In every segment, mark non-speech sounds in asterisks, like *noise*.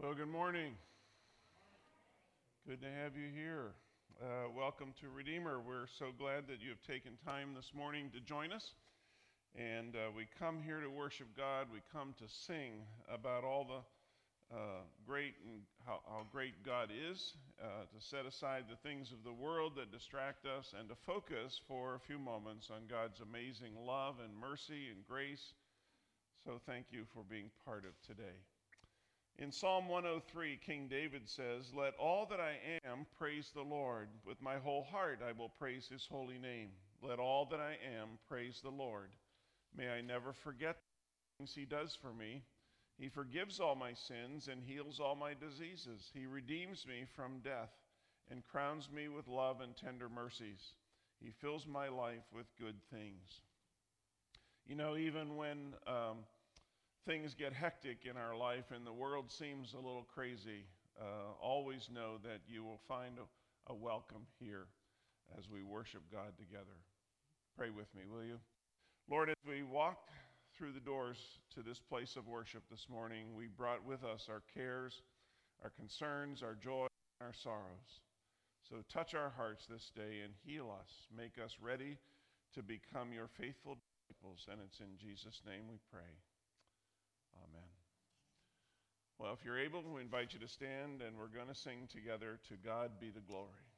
Well, good morning. Good to have you here. Uh, welcome to Redeemer. We're so glad that you have taken time this morning to join us. And uh, we come here to worship God. We come to sing about all the uh, great and how, how, great God is, uh, to set aside the things of the world that distract us, and to focus for a few moments on God's amazing love and mercy and grace. So thank you for being part of today. In Psalm 103, King David says, Let all that I am praise the Lord. With my whole heart I will praise his holy name. Let all that I am praise the Lord. May I never forget the things he does for me. He forgives all my sins and heals all my diseases. He redeems me from death and crowns me with love and tender mercies. He fills my life with good things. You know, even when. Um, things get hectic in our life and the world seems a little crazy, uh, always know that you will find a, a welcome here as we worship God together. Pray with me, will you? Lord, as we walk through the doors to this place of worship this morning, we brought with us our cares, our concerns, our joy, our sorrows. So touch our hearts this day and heal us. Make us ready to become your faithful disciples. And it's in Jesus' name we pray. Amen. Well, if you're able, we invite you to stand and we're going to sing together To God Be the Glory.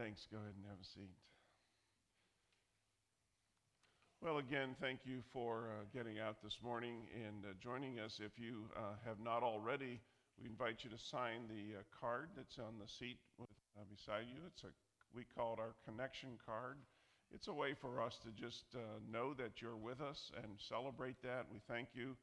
Thanks. Go ahead and have a seat. Well, again, thank you for uh, getting out this morning and uh, joining us. If you uh, have not already, we invite you to sign the uh, card that's on the seat with, uh, beside you. It's a we call it our connection card. It's a way for us to just uh, know that you're with us and celebrate that. We thank you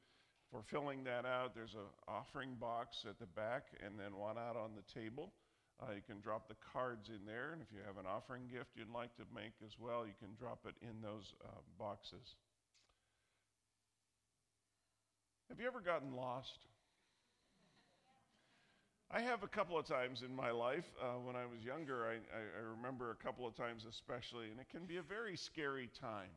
for filling that out. There's an offering box at the back and then one out on the table. Uh, you can drop the cards in there, and if you have an offering gift you'd like to make as well, you can drop it in those uh, boxes. Have you ever gotten lost? I have a couple of times in my life. Uh, when I was younger, I, I, I, remember a couple of times especially, and it can be a very scary time.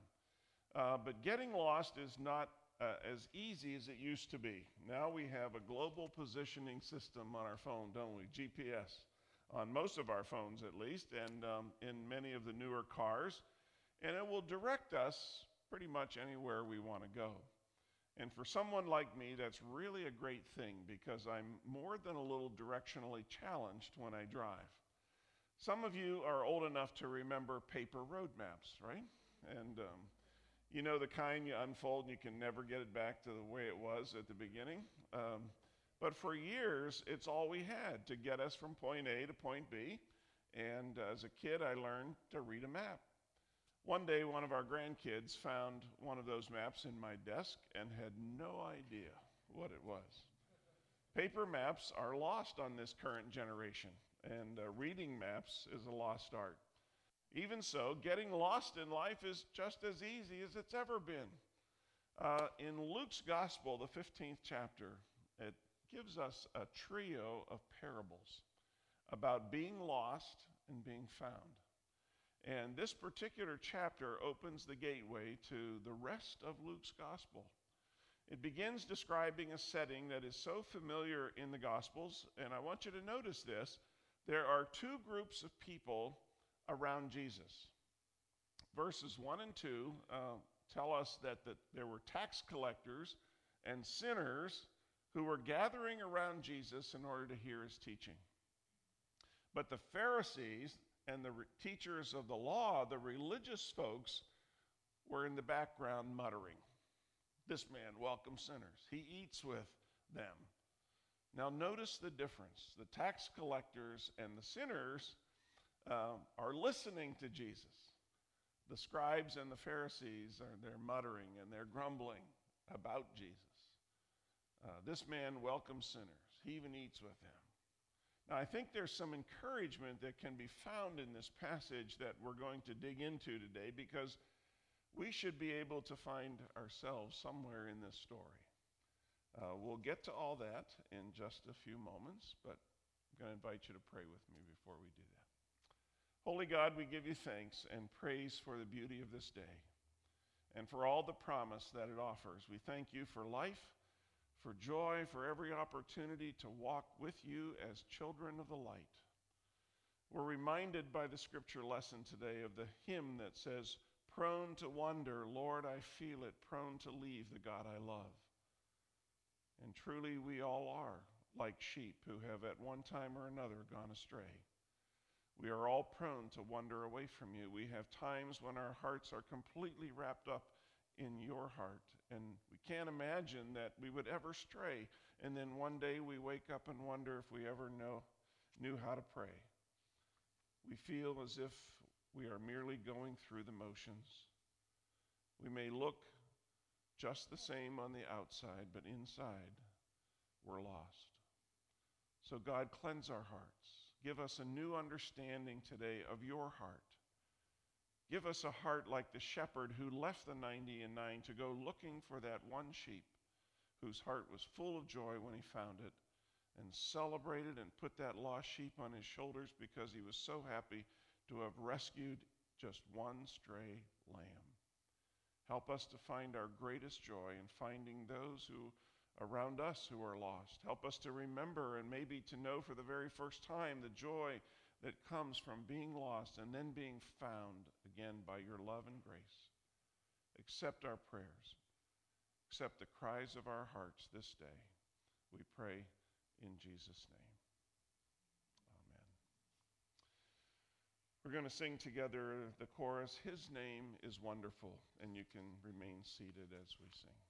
Uh, but getting lost is not uh, as easy as it used to be. Now we have a global positioning system on our phone, don't we? GPS. On most of our phones, at least, and um, in many of the newer cars. And it will direct us pretty much anywhere we want to go. And for someone like me, that's really a great thing because I'm more than a little directionally challenged when I drive. Some of you are old enough to remember paper road maps, right? And um, you know the kind you unfold and you can never get it back to the way it was at the beginning. Um, but for years, it's all we had to get us from point A to point B. And as a kid, I learned to read a map. One day, one of our grandkids found one of those maps in my desk and had no idea what it was. Paper maps are lost on this current generation, and uh, reading maps is a lost art. Even so, getting lost in life is just as easy as it's ever been. Uh, in Luke's Gospel, the 15th chapter, it gives us a trio of parables about being lost and being found. And this particular chapter opens the gateway to the rest of Luke's gospel. It begins describing a setting that is so familiar in the gospels, and I want you to notice this. There are two groups of people around Jesus. Verses 1 and 2 uh, tell us that the, there were tax collectors and sinners who were gathering around Jesus in order to hear his teaching. But the Pharisees, and the re- teachers of the law, the religious folks, were in the background muttering, This man welcomes sinners. He eats with them. Now, notice the difference. The tax collectors and the sinners uh, are listening to Jesus. The scribes and the Pharisees are they're muttering and they're grumbling about Jesus. Uh, this man welcomes sinners. He even eats with them. Now, I think there's some encouragement that can be found in this passage that we're going to dig into today because we should be able to find ourselves somewhere in this story. Uh, we'll get to all that in just a few moments, but I'm going to invite you to pray with me before we do that. Holy God, we give you thanks and praise for the beauty of this day and for all the promise that it offers. We thank you for life for joy, for every opportunity to walk with you as children of the light. We're reminded by the scripture lesson today of the hymn that says, Prone to wonder, Lord, I feel it, prone to leave the God I love. And truly, we all are like sheep who have at one time or another gone astray. We are all prone to wander away from you. We have times when our hearts are completely wrapped up in your heart. And we can't imagine that we would ever stray. And then one day we wake up and wonder if we ever know, knew how to pray. We feel as if we are merely going through the motions. We may look just the same on the outside, but inside we're lost. So, God, cleanse our hearts. Give us a new understanding today of your heart. Give us a heart like the shepherd who left the 90 and 9 to go looking for that one sheep whose heart was full of joy when he found it and celebrated and put that lost sheep on his shoulders because he was so happy to have rescued just one stray lamb. Help us to find our greatest joy in finding those who around us who are lost. Help us to remember and maybe to know for the very first time the joy that comes from being lost and then being found again by your love and grace. Accept our prayers. Accept the cries of our hearts this day. We pray in Jesus' name. Amen. We're going to sing together the chorus, His Name is Wonderful, and you can remain seated as we sing.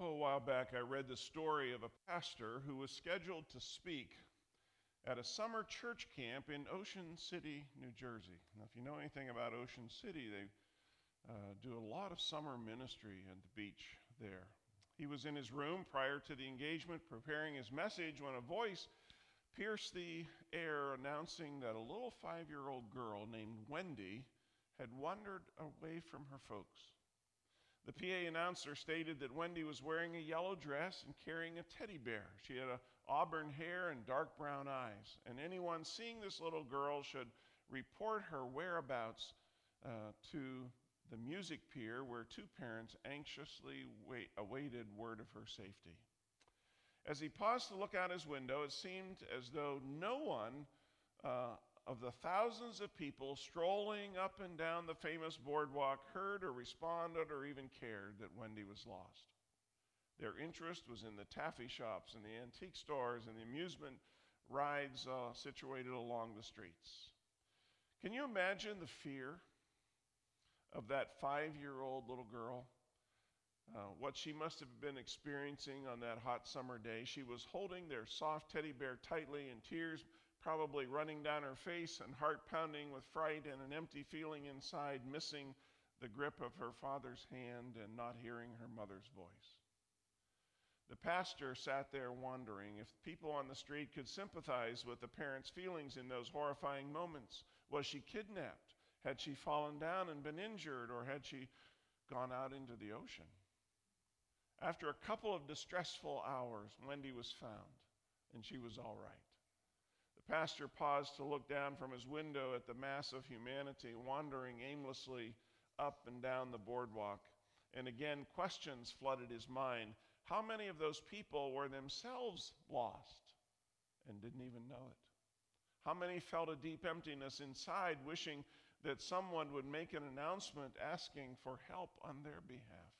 Oh, a while back, I read the story of a pastor who was scheduled to speak at a summer church camp in Ocean City, New Jersey. Now, if you know anything about Ocean City, they uh, do a lot of summer ministry at the beach there. He was in his room prior to the engagement preparing his message when a voice pierced the air announcing that a little five year old girl named Wendy had wandered away from her folks. The PA announcer stated that Wendy was wearing a yellow dress and carrying a teddy bear. She had a auburn hair and dark brown eyes, and anyone seeing this little girl should report her whereabouts uh, to the music pier where two parents anxiously wait, awaited word of her safety. As he paused to look out his window, it seemed as though no one uh, of the thousands of people strolling up and down the famous boardwalk heard or responded or even cared that Wendy was lost. Their interest was in the taffy shops and the antique stores and the amusement rides uh, situated along the streets. Can you imagine the fear of that five year old little girl? Uh, what she must have been experiencing on that hot summer day. She was holding their soft teddy bear tightly, and tears probably running down her face and heart pounding with fright and an empty feeling inside, missing the grip of her father's hand and not hearing her mother's voice. The pastor sat there wondering if people on the street could sympathize with the parents' feelings in those horrifying moments. Was she kidnapped? Had she fallen down and been injured, or had she gone out into the ocean? After a couple of distressful hours, Wendy was found, and she was all right pastor paused to look down from his window at the mass of humanity wandering aimlessly up and down the boardwalk. And again, questions flooded his mind. How many of those people were themselves lost and didn't even know it? How many felt a deep emptiness inside, wishing that someone would make an announcement asking for help on their behalf?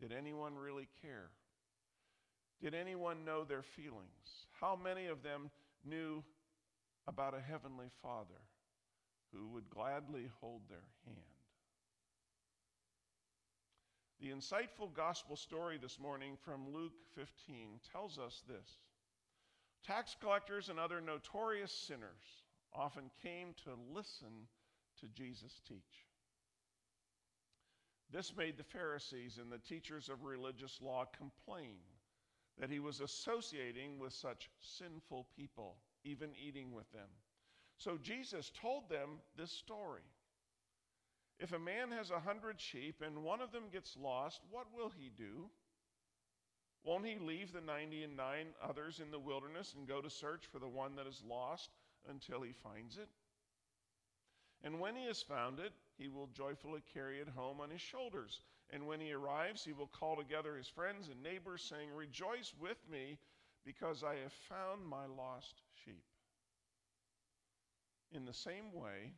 Did anyone really care? Did anyone know their feelings? How many of them knew about a heavenly Father who would gladly hold their hand. The insightful gospel story this morning from Luke 15 tells us this Tax collectors and other notorious sinners often came to listen to Jesus teach. This made the Pharisees and the teachers of religious law complain that he was associating with such sinful people, even eating with them. So Jesus told them this story. If a man has a hundred sheep and one of them gets lost, what will he do? Won't he leave the 90 and nine others in the wilderness and go to search for the one that is lost until he finds it? And when he has found it, he will joyfully carry it home on his shoulders. And when he arrives, he will call together his friends and neighbors, saying, Rejoice with me, because I have found my lost sheep. In the same way,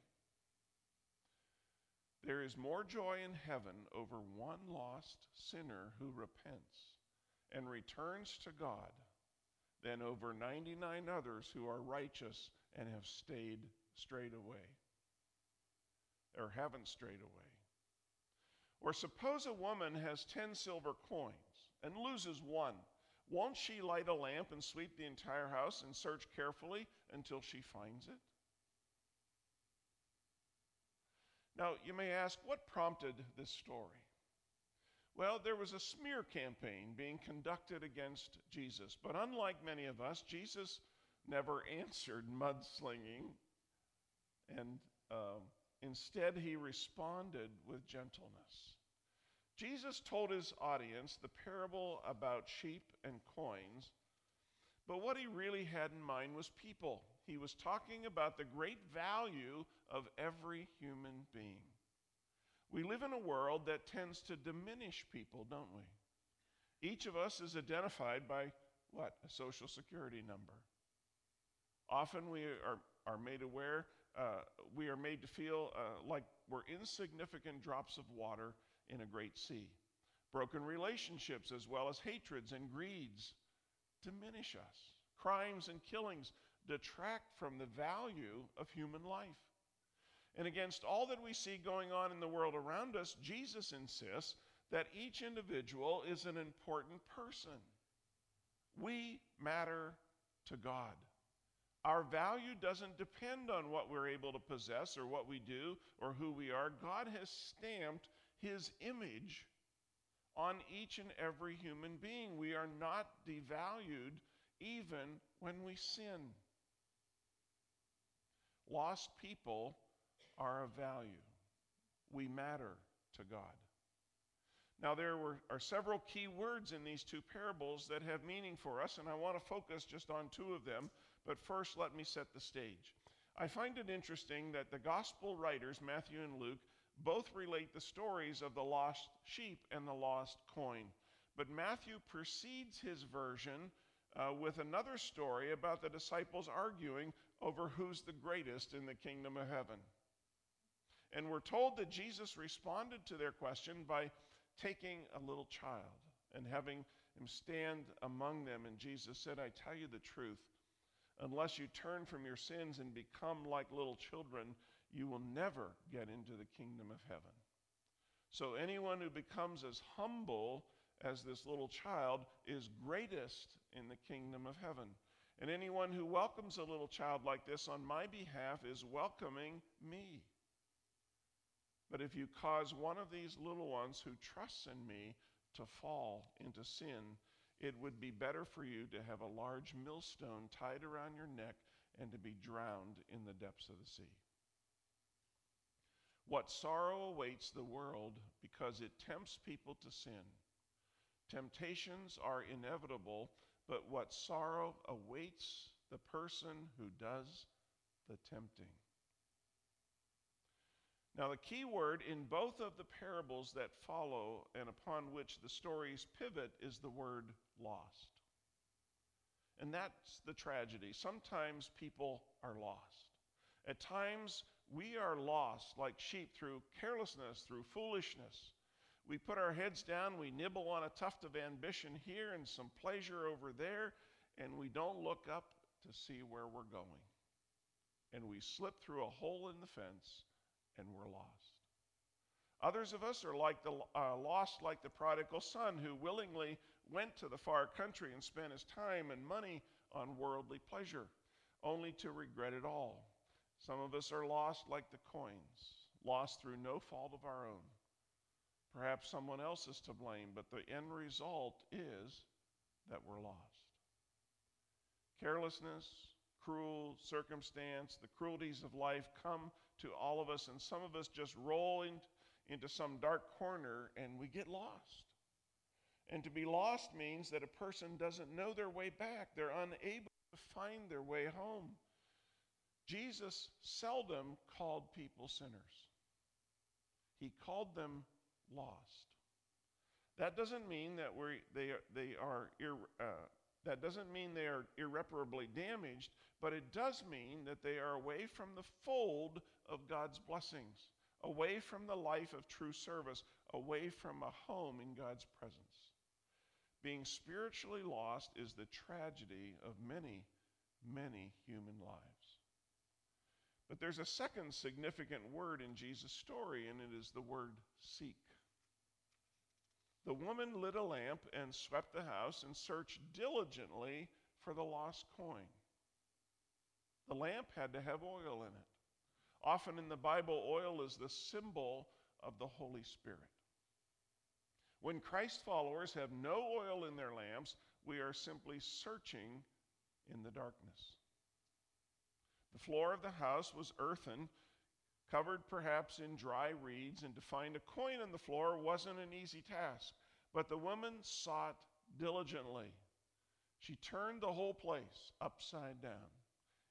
there is more joy in heaven over one lost sinner who repents and returns to God than over 99 others who are righteous and have stayed straight away or haven't strayed away. Or suppose a woman has 10 silver coins and loses one. Won't she light a lamp and sweep the entire house and search carefully until she finds it? Now, you may ask, what prompted this story? Well, there was a smear campaign being conducted against Jesus. But unlike many of us, Jesus never *laughs* answered mudslinging and um, Instead, he responded with gentleness. Jesus told his audience the parable about sheep and coins, but what he really had in mind was people. He was talking about the great value of every human being. We live in a world that tends to diminish people, don't we? Each of us is identified by what? A social security number. Often we are, are made aware uh, we are made to feel uh, like we're insignificant drops of water in a great sea. Broken relationships, as well as hatreds and greeds, diminish us. Crimes and killings detract from the value of human life. And against all that we see going on in the world around us, Jesus insists that each individual is an important person. We matter to God. Our value doesn't depend on what we're able to possess or what we do or who we are. God has stamped His image on each and every human being. We are not devalued even when we sin. Lost people are of value. We matter to God. Now, there were, are several key words in these two parables that have meaning for us, and I want to focus just on two of them. But first, let me set the stage. I find it interesting that the gospel writers, Matthew and Luke, both relate the stories of the lost sheep and the lost coin. But Matthew precedes his version uh, with another story about the disciples arguing over who's the greatest in the kingdom of heaven. And we're told that Jesus responded to their question by taking a little child and having him stand among them. And Jesus said, I tell you the truth, unless you turn from your sins and become like little children, you will never get into the kingdom of heaven. So anyone who becomes as humble as this little child is greatest in the kingdom of heaven. And anyone who welcomes a little child like this on my behalf is welcoming me. But if you cause one of these little ones who trusts in me to fall into sin, it would be better for you to have a large millstone tied around your neck and to be drowned in the depths of the sea. What sorrow awaits the world because it tempts people to sin. Temptations are inevitable, but what sorrow awaits the person who does the tempting. Now, the key word in both of the parables that follow and upon which the stories pivot is the word lost. And that's the tragedy. Sometimes people are lost. At times, we are lost like sheep through carelessness, through foolishness. We put our heads down, we nibble on a tuft of ambition here and some pleasure over there, and we don't look up to see where we're going. And we slip through a hole in the fence and we're lost. Others of us are like the uh, lost like the prodigal son who willingly went to the far country and spent his time and money on worldly pleasure, only to regret it all. Some of us are lost like the coins, lost through no fault of our own. Perhaps someone else is to blame, but the end result is that we're lost. Carelessness, cruel circumstance, the cruelties of life come to all of us, and some of us just roll in, into some dark corner and we get lost. And to be lost means that a person doesn't know their way back, they're unable to find their way home. Jesus seldom called people sinners, he called them lost. That doesn't mean that we they, they are uh, that doesn't mean they are irreparably damaged, but it does mean that they are away from the fold of God's blessings, away from the life of true service, away from a home in God's presence. Being spiritually lost is the tragedy of many, many human lives. But there's a second significant word in Jesus' story, and it is the word seek. The woman lit a lamp and swept the house and searched diligently for the lost coin. The lamp had to have oil in it. Often in the Bible, oil is the symbol of the Holy Spirit. When Christ followers have no oil in their lamps, we are simply searching in the darkness. The floor of the house was earthen, covered perhaps in dry reeds, and to find a coin on the floor wasn't an easy task. But the woman sought diligently. She turned the whole place upside down.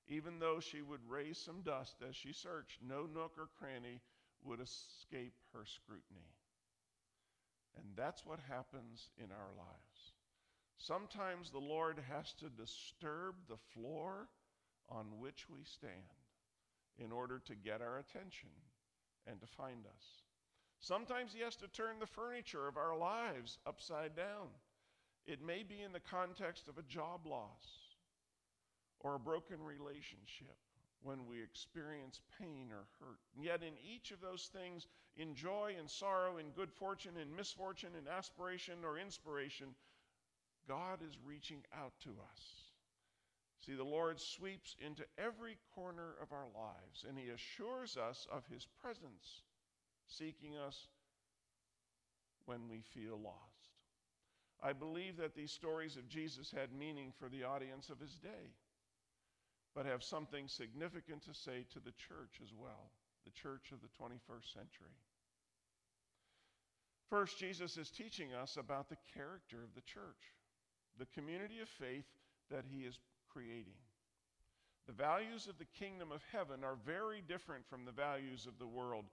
Even though she would raise some dust as she searched, no nook or cranny would escape her scrutiny. And that's what happens in our lives. Sometimes the Lord has to disturb the floor on which we stand in order to get our attention and to find us. Sometimes He has to turn the furniture of our lives upside down. It may be in the context of a job loss, or a broken relationship, when we experience pain or hurt. And yet, in each of those things, in joy and sorrow, in good fortune, in misfortune, in aspiration or inspiration, God is reaching out to us. See, the Lord sweeps into every corner of our lives, and He assures us of His presence, seeking us when we feel lost. I believe that these stories of Jesus had meaning for the audience of His day but have something significant to say to the church as well, the church of the 21st century. First, Jesus is teaching us about the character of the church, the community of faith that he is creating. The values of the kingdom of heaven are very different from the values of the world.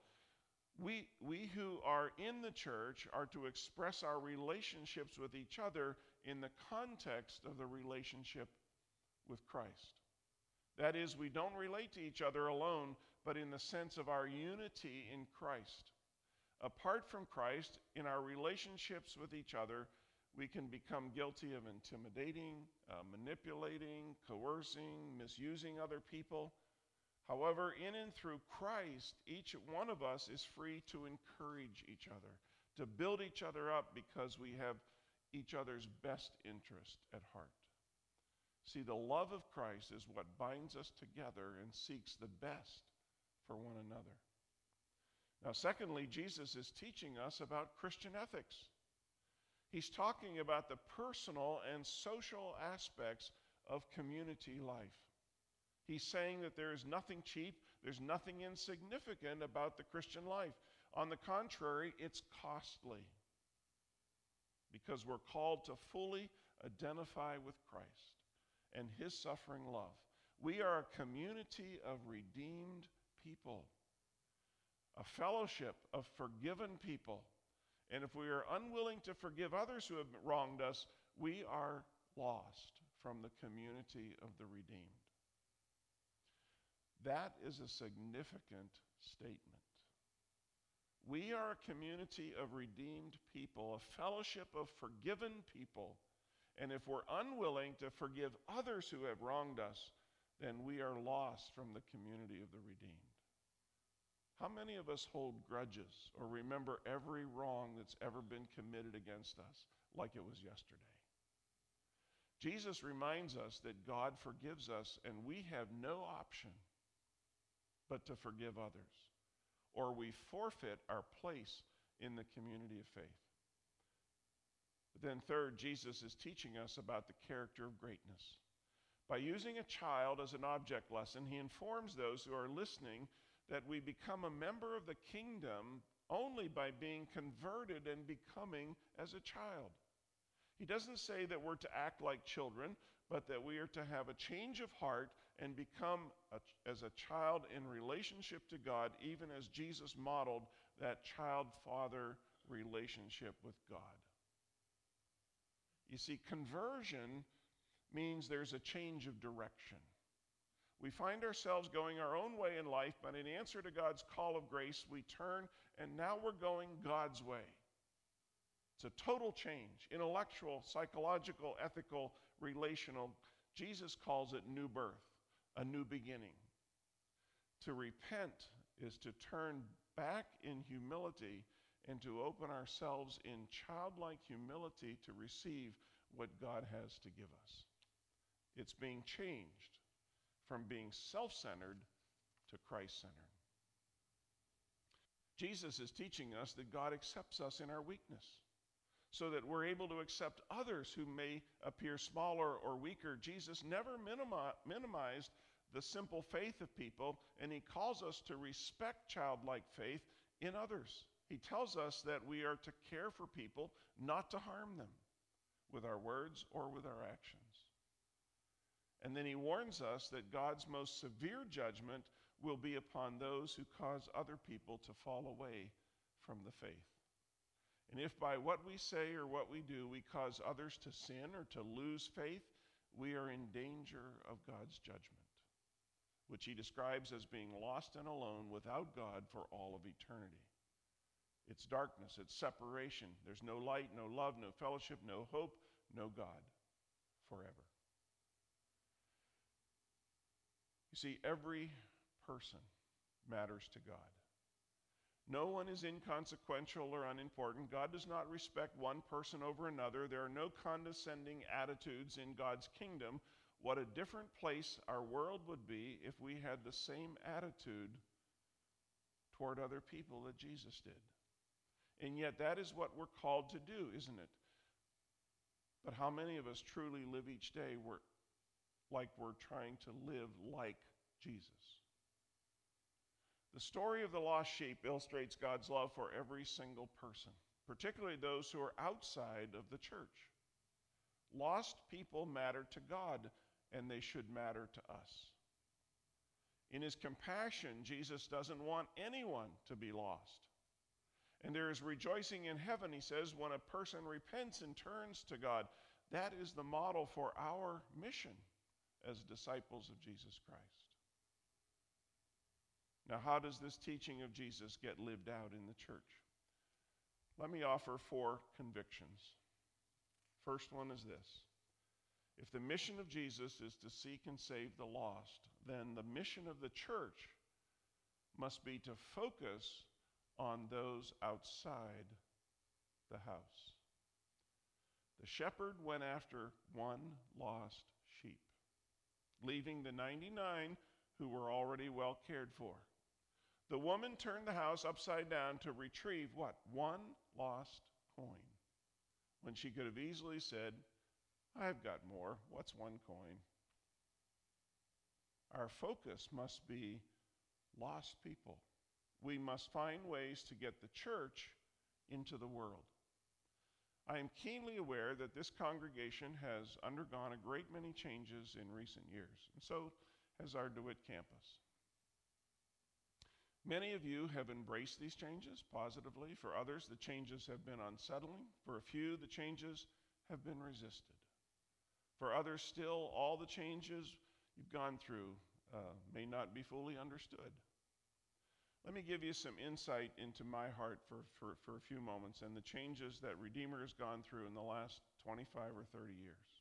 We, we who are in the church are to express our relationships with each other in the context of the relationship with Christ. That is, we don't relate to each other alone, but in the sense of our unity in Christ. Apart from Christ, in our relationships with each other, we can become guilty of intimidating, uh, manipulating, coercing, misusing other people. However, in and through Christ, each one of us is free to encourage each other, to build each other up because we have each other's best interest at heart. See, the love of Christ is what binds us together and seeks the best for one another. Now, secondly, Jesus is teaching us about Christian ethics. He's talking about the personal and social aspects of community life. He's saying that there is nothing cheap, there's nothing insignificant about the Christian life. On the contrary, it's costly because we're called to fully identify with Christ and his suffering love. We are a community of redeemed people, a fellowship of forgiven people. And if we are unwilling to forgive others who have wronged us, we are lost from the community of the redeemed. That is a significant statement. We are a community of redeemed people, a fellowship of forgiven people and if we're unwilling to forgive others who have wronged us, then we are lost from the community of the redeemed. How many of us hold grudges or remember every wrong that's ever been committed against us like it was yesterday? Jesus reminds us that God forgives us and we have no option but to forgive others, or we forfeit our place in the community of faith. But then, third, Jesus is teaching us about the character of greatness. By using a child as an object lesson, he informs those who are listening that we become a member of the kingdom only by being converted and becoming as a child. He doesn't say that we're to act like children, but that we are to have a change of heart and become a, as a child in relationship to God, even as Jesus modeled that child father relationship with God. You see, conversion means there's a change of direction. We find ourselves going our own way in life, but in answer to God's call of grace, we turn and now we're going God's way. It's a total change intellectual, psychological, ethical, relational. Jesus calls it new birth, a new beginning. To repent is to turn back in humility and to open ourselves in childlike humility to receive what God has to give us. It's being changed from being self centered to Christ centered. Jesus is teaching us that God accepts us in our weakness so that we're able to accept others who may appear smaller or weaker. Jesus never minimi- minimized the simple faith of people, and he calls us to respect childlike faith in others. He tells us that we are to care for people, not to harm them with our words or with our actions. And then he warns us that God's most severe judgment will be upon those who cause other people to fall away from the faith. And if by what we say or what we do we cause others to sin or to lose faith, we are in danger of God's judgment, which he describes as being lost and alone without God for all of eternity. It's darkness, it's separation. There's no light, no love, no fellowship, no hope, no God forever. You see, every person matters to God. No one is inconsequential or unimportant. God does not respect one person over another. There are no condescending attitudes in God's kingdom. What a different place our world would be if we had the same attitude toward other people that Jesus did. And yet, that is what we're called to do, isn't it? But how many of us truly live each day we're, like we're trying to live like Jesus? The story of the lost sheep illustrates God's love for every single person, particularly those who are outside of the church. Lost people matter to God, and they should matter to us. In his compassion, Jesus doesn't want anyone to be lost. And there is rejoicing in heaven, he says, when a person repents and turns to God. That is the model for our mission as disciples of Jesus Christ. Now, how does this teaching of Jesus get lived out in the church? Let me offer four convictions. First one is this if the mission of Jesus is to seek and save the lost, then the mission of the church must be to focus on those outside the house. The shepherd went after one lost sheep, leaving the 99 who were already well cared for. The woman turned the house upside down to retrieve what? One lost coin. When she could have easily said, I've got more. What's one coin? Our focus must be lost people. We must find ways to get the church into the world. I am keenly aware that this congregation has undergone a great many changes in recent years, and so has our DeWitt campus. Many of you have embraced these changes positively. For others, the changes have been unsettling. For a few, the changes have been resisted. For others, still, all the changes you've gone through uh, may not be fully understood. Let me give you some insight into my heart for, for, for a few moments and the changes that Redeemer has gone through in the last 25 or 30 years.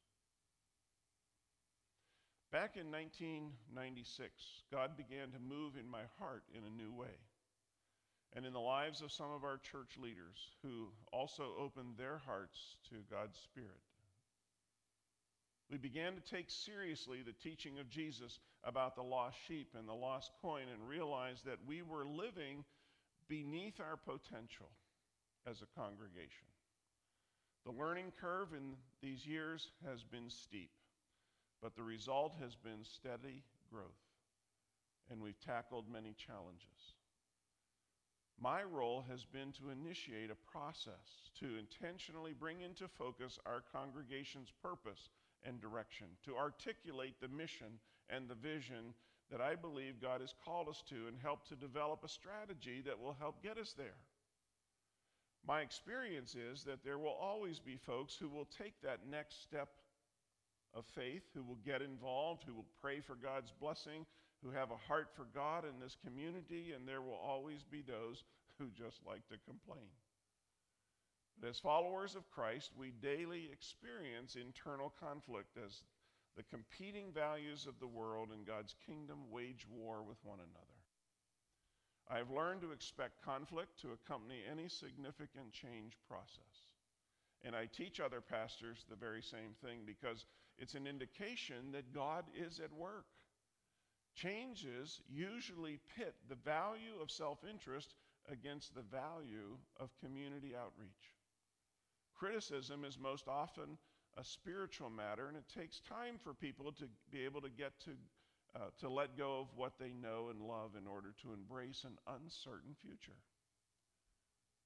Back in 1996, God began to move in my heart in a new way, and in the lives of some of our church leaders who also opened their hearts to God's Spirit. We began to take seriously the teaching of Jesus about the lost sheep and the lost coin and realized that we were living beneath our potential as a congregation. The learning curve in these years has been steep. But the result has been steady growth, and we've tackled many challenges. My role has been to initiate a process to intentionally bring into focus our congregation's purpose and direction, to articulate the mission and the vision that I believe God has called us to, and help to develop a strategy that will help get us there. My experience is that there will always be folks who will take that next step of faith who will get involved, who will pray for God's blessing, who have a heart for God in this community, and there will always be those who just like to complain. But as followers of Christ, we daily experience internal conflict as the competing values of the world and God's kingdom wage war with one another. I have learned to expect conflict to accompany any significant change process. And I teach other pastors the very same thing because it's an indication that God is at work. Changes usually pit the value of self interest against the value of community outreach. Criticism is most often a spiritual matter, and it takes time for people to be able to get to, uh, to let go of what they know and love in order to embrace an uncertain future.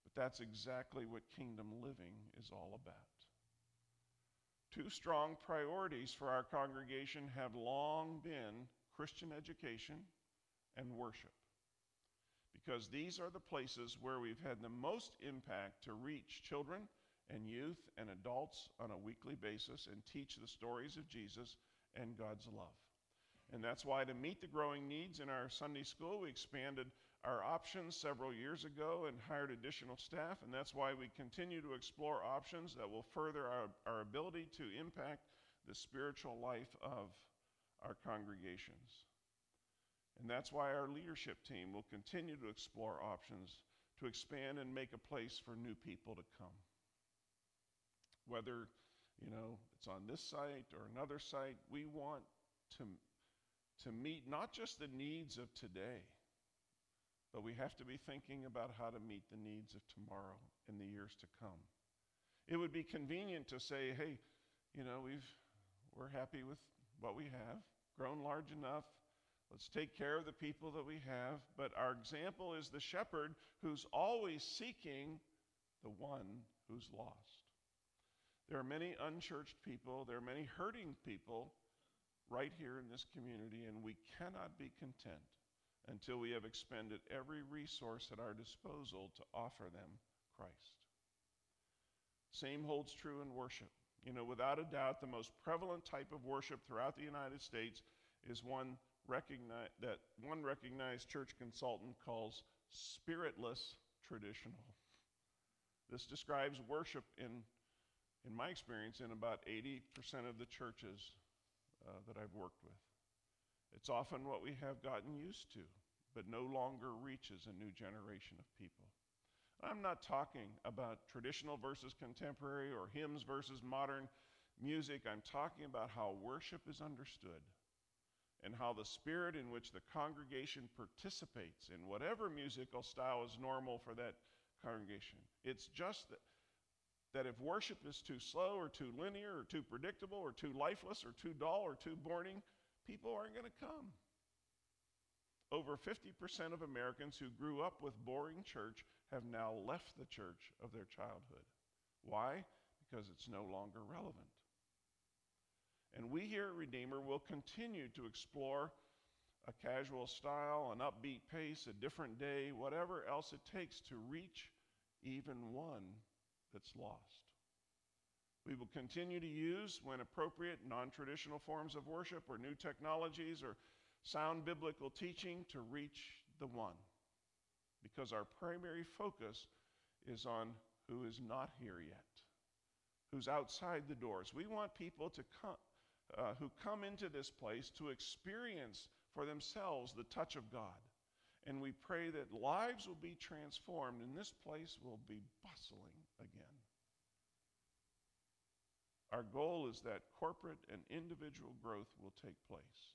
But that's exactly what kingdom living is all about. Two strong priorities for our congregation have long been Christian education and worship, because these are the places where we've had the most impact to reach children and youth and adults on a weekly basis and teach the stories of Jesus and God's love. And that's why, to meet the growing needs in our Sunday school, we expanded our options several years ago and hired additional staff, and that's why we continue to explore options that will further our, our ability to impact the spiritual life of our congregations. And that's why our leadership team will continue to explore options to expand and make a place for new people to come. Whether, you know, it's on this site or another site, we want to, to meet not just the needs of today, but we have to be thinking about how to meet the needs of tomorrow and the years to come. It would be convenient to say, hey, you know, we've, we're happy with what we have, grown large enough, Let's take care of the people that we have. But our example is the shepherd who's always seeking the one who's lost. There are many unchurched people, there are many hurting people right here in this community, and we cannot be content until we have expended every resource at our disposal to offer them Christ. Same holds true in worship. You know, without a doubt, the most prevalent type of worship throughout the United States is one recognize, that one recognized church consultant calls spiritless traditional. This describes worship in, in my experience, in about 80% of the churches uh, that I've worked with. It's often what we have gotten used to, but no longer reaches a new generation of people. I'm not talking about traditional versus contemporary or hymns versus modern music. I'm talking about how worship is understood and how the spirit in which the congregation participates in whatever musical style is normal for that congregation. It's just that, that if worship is too slow or too linear or too predictable or too lifeless or too dull or too boring, people aren't going to come. Over 50% of Americans who grew up with boring church have now left the church of their childhood. Why? Because it's no longer relevant. And we here at Redeemer will continue to explore a casual style, an upbeat pace, a different day, whatever else it takes to reach even one that's lost. We will continue to use, when appropriate, non traditional forms of worship or new technologies or sound biblical teaching to reach the one. Because our primary focus is on who is not here yet, who's outside the doors. We want people to come, uh, who come into this place to experience for themselves the touch of God. And we pray that lives will be transformed and this place will be bustling again. Our goal is that corporate and individual growth will take place.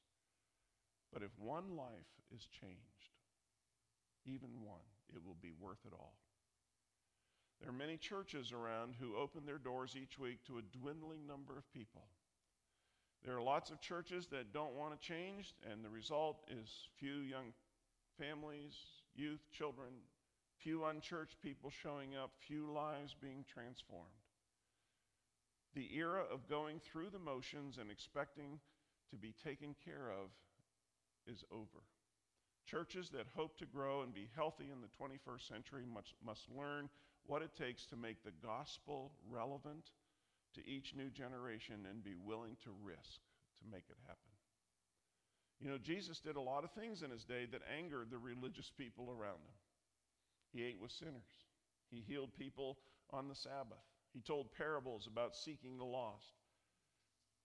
But if one life is changed, even one, it will be worth it all. There are many churches around who open their doors each week to a dwindling number of people. There are lots of churches that don't want to change, and the result is few young families, youth, children, few unchurched people showing up, few lives being transformed. The era of going through the motions and expecting to be taken care of is over. Churches that hope to grow and be healthy in the 21st century must, must learn what it takes to make the gospel relevant to each new generation and be willing to risk to make it happen. You know, Jesus did a lot of things in his day that angered the religious people around him. He ate with sinners, he healed people on the Sabbath, he told parables about seeking the lost,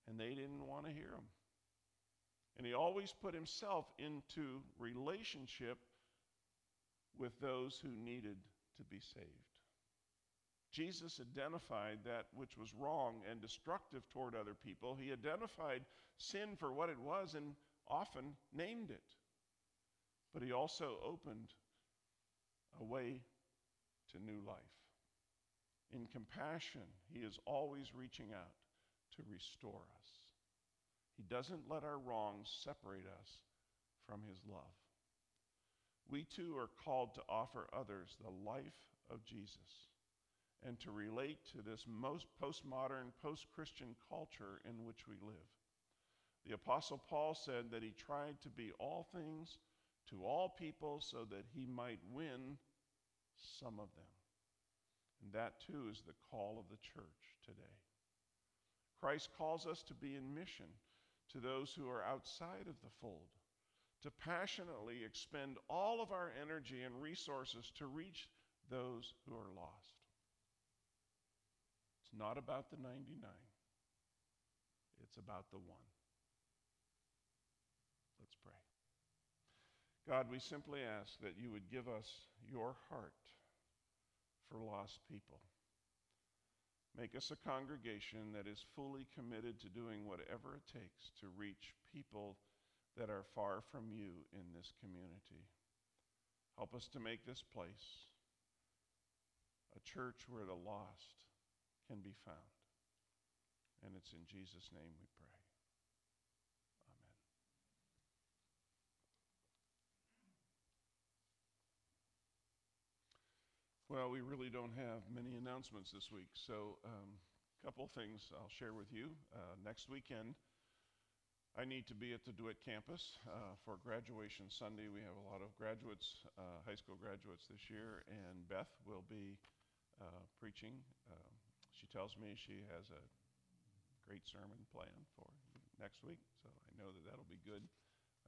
and they didn't want to hear him. And he always put himself into relationship with those who needed to be saved. Jesus identified that which was wrong and destructive toward other people. He identified sin for what it was and often named it. But he also opened a way to new life. In compassion, he is always reaching out to restore us. He doesn't let our wrongs separate us from his love. We too are called to offer others the life of Jesus and to relate to this most postmodern, post Christian culture in which we live. The Apostle Paul said that he tried to be all things to all people so that he might win some of them. And that too is the call of the church today. Christ calls us to be in mission to those who are outside of the fold, to passionately expend all of our energy and resources to reach those who are lost. It's not about the 99, it's about the one. Let's pray. God, we simply ask that you would give us your heart for lost people. Make us a congregation that is fully committed to doing whatever it takes to reach people that are far from you in this community. Help us to make this place a church where the lost can be found. And it's in Jesus' name we pray. Well, we really don't have many announcements this week, so a um, couple things I'll share with you. Uh, next weekend, I need to be at the DeWitt campus uh, for graduation Sunday. We have a lot of graduates, uh, high school graduates this year, and Beth will be uh, preaching. Um, she tells me she has a great sermon planned for next week, so I know that that'll be good.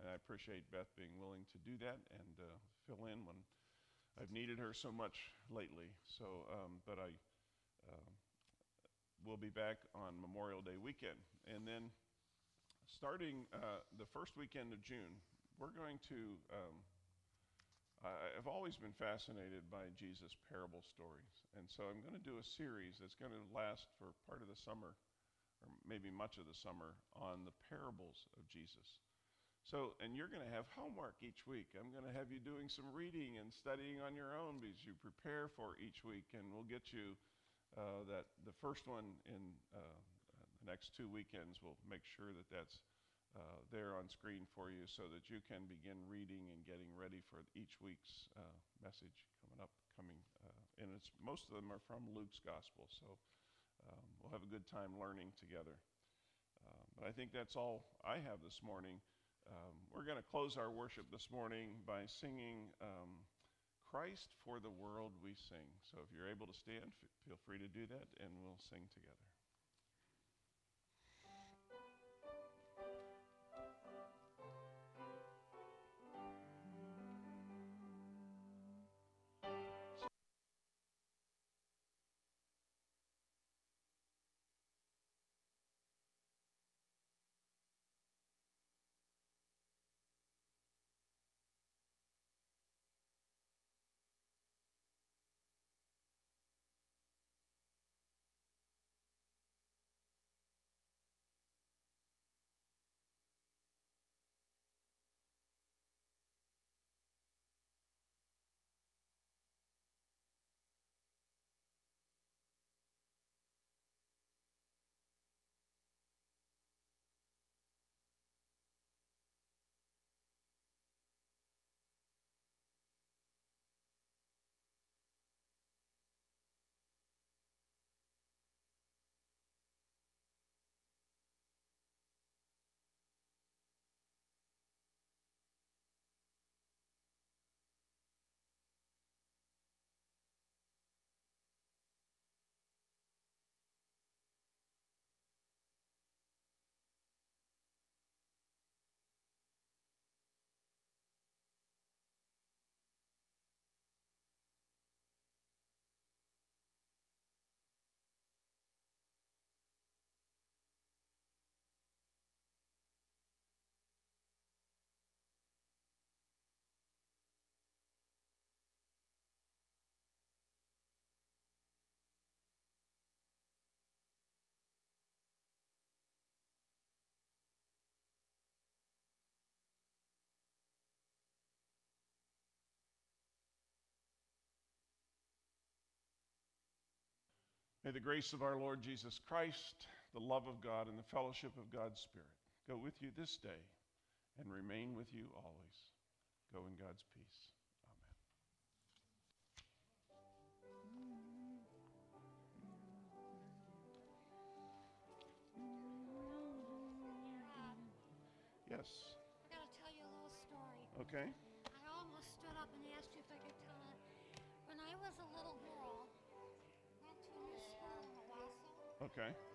And I appreciate Beth being willing to do that and uh, fill in when I've needed her so much lately. So, um, but I uh, will be back on Memorial Day weekend, and then starting uh, the first weekend of June, we're going to. Um, I've always been fascinated by Jesus' parable stories, and so I'm going to do a series that's going to last for part of the summer, or maybe much of the summer, on the parables of Jesus. So, and you're going to have homework each week. I'm going to have you doing some reading and studying on your own because you prepare for each week, and we'll get you uh, that the first one in uh, the next two weekends. We'll make sure that that's uh, there on screen for you so that you can begin reading and getting ready for each week's uh, message coming up. Coming, uh, and it's most of them are from Luke's gospel, so um, we'll have a good time learning together. Um, but I think that's all I have this morning. Um, we're going to close our worship this morning by singing um, Christ for the World We Sing. So if you're able to stand, f- feel free to do that, and we'll sing together. May the grace of our Lord Jesus Christ, the love of God, and the fellowship of God's Spirit go with you this day and remain with you always. Go in God's peace. Amen. Yes. I gotta tell you a little story. Okay. I almost stood up and asked you if I could tell it. When I was a little girl, Okay.